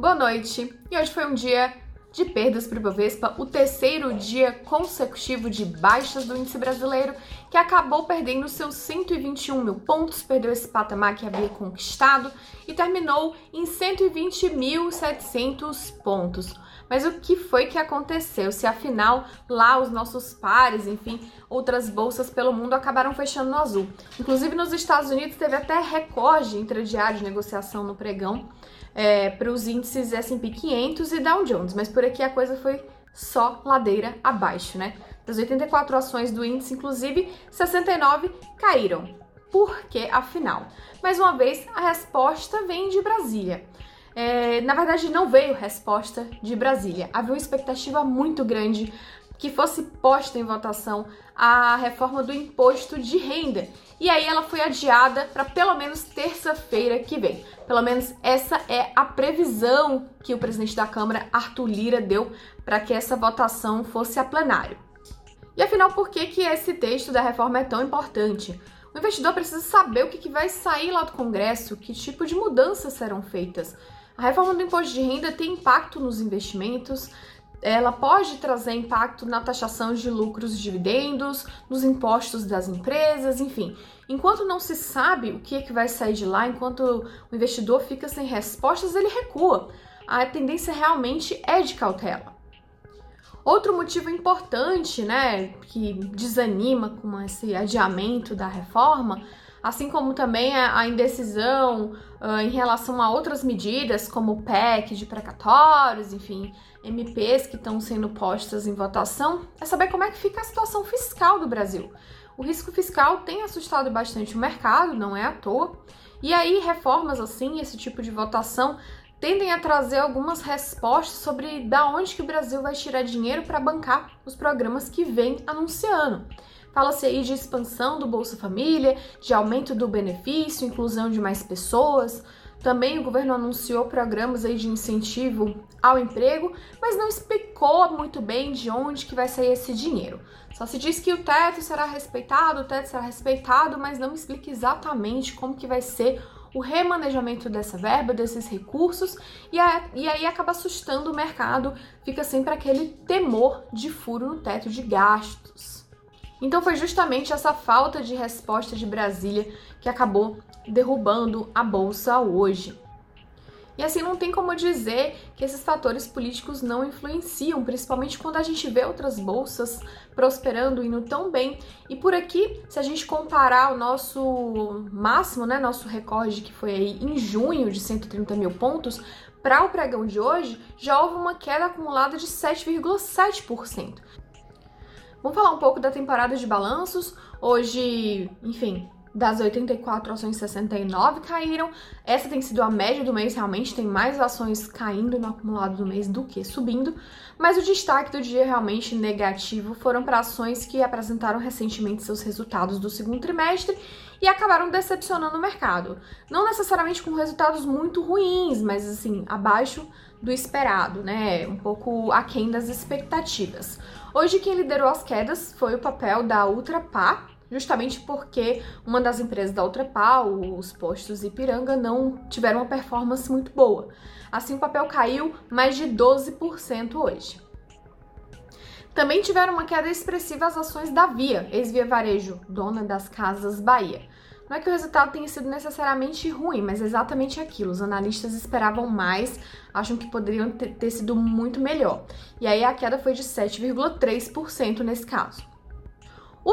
Boa noite! E hoje foi um dia de perdas para o Ibovespa, o terceiro dia consecutivo de baixas do índice brasileiro, que acabou perdendo seus 121 mil pontos, perdeu esse patamar que havia conquistado e terminou em 120.700 pontos. Mas o que foi que aconteceu? Se afinal lá os nossos pares, enfim, outras bolsas pelo mundo acabaram fechando no azul. Inclusive nos Estados Unidos teve até recorde intradiário de negociação no pregão é, para os índices S&P 500 e Dow Jones, mas por aqui a coisa foi só ladeira abaixo, né? Das 84 ações do índice, inclusive, 69 caíram. Por que, afinal? Mais uma vez, a resposta vem de Brasília. É, na verdade, não veio resposta de Brasília. Havia uma expectativa muito grande que fosse posta em votação a reforma do imposto de renda. E aí ela foi adiada para pelo menos terça-feira que vem. Pelo menos essa é a previsão que o presidente da Câmara, Arthur Lira, deu para que essa votação fosse a plenário. E afinal, por que, que esse texto da reforma é tão importante? O investidor precisa saber o que, que vai sair lá do Congresso, que tipo de mudanças serão feitas. A reforma do imposto de renda tem impacto nos investimentos, ela pode trazer impacto na taxação de lucros e dividendos, nos impostos das empresas, enfim. Enquanto não se sabe o que, é que vai sair de lá, enquanto o investidor fica sem respostas, ele recua. A tendência realmente é de cautela. Outro motivo importante, né, que desanima com esse adiamento da reforma, assim como também a, indecisão uh, em relação a outras medidas, como o PEC de precatórios, enfim, MPs que estão sendo postas em votação, é saber como é que fica a situação fiscal do Brasil. O risco fiscal tem assustado bastante o mercado, não é à toa. E aí, reformas assim, esse tipo de votação, tendem a trazer algumas respostas sobre da onde que o Brasil vai tirar dinheiro para bancar os programas que vem anunciando. Fala-se aí de expansão do Bolsa Família, de aumento do benefício, inclusão de mais pessoas. Também o governo anunciou programas aí de incentivo ao emprego, mas não explicou muito bem de onde que vai sair esse dinheiro. Só se diz que o teto será respeitado, o teto será respeitado, mas não explica exatamente como que vai ser o remanejamento dessa verba, desses recursos, e, a, e aí acaba assustando o mercado, fica sempre aquele temor de furo no teto de gastos. Então foi justamente essa falta de resposta de Brasília que acabou derrubando a bolsa hoje. E assim não tem como dizer que esses fatores políticos não influenciam, principalmente quando a gente vê outras bolsas prosperando, indo tão bem. E por aqui, se a gente comparar o nosso máximo, né, nosso recorde que foi aí em junho de 130 mil pontos, para o pregão de hoje, já houve uma queda acumulada de 7,7%. Vamos falar um pouco da temporada de balanços. Hoje, enfim, das 84 ações, 69 caíram. Essa tem sido a média do mês, realmente tem mais ações caindo no acumulado do mês do que subindo. Mas o destaque do dia realmente negativo foram para ações que apresentaram recentemente seus resultados do segundo trimestre e acabaram decepcionando o mercado. Não necessariamente com resultados muito ruins, mas assim, abaixo do esperado, né? Um pouco aquém das expectativas. Hoje quem liderou as quedas foi o papel da Ultrapar, justamente porque uma das empresas da Ultrapar, os postos Ipiranga, não tiveram uma performance muito boa. Assim, o papel caiu mais de 12% hoje. Também tiveram uma queda expressiva as ações da Via, ex-Via Varejo, dona das Casas Bahia. Não é que o resultado tenha sido necessariamente ruim, mas exatamente aquilo. Os analistas esperavam mais, acham que poderiam ter sido muito melhor. E aí a queda foi de 7,3% nesse caso.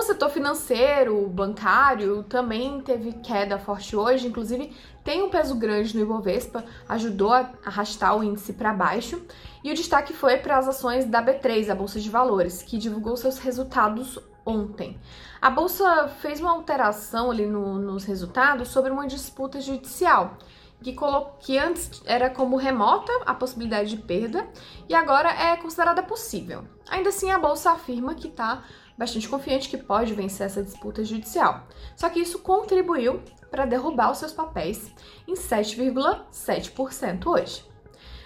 Setor financeiro, bancário, também teve queda forte hoje, inclusive tem um peso grande no Ibovespa, ajudou a arrastar o índice para baixo. E o destaque foi para as ações da B3, a Bolsa de Valores, que divulgou seus resultados ontem. A bolsa fez uma alteração ali no, nos resultados sobre uma disputa judicial. Que, que antes era como remota a possibilidade de perda e agora é considerada possível. Ainda assim, a bolsa afirma que está bastante confiante que pode vencer essa disputa judicial. Só que isso contribuiu para derrubar os seus papéis em 7,7% hoje.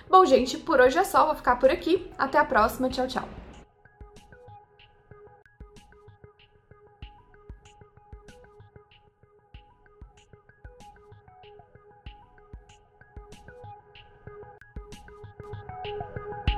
Bom, gente, por hoje é só, vou ficar por aqui. Até a próxima, tchau, tchau. Música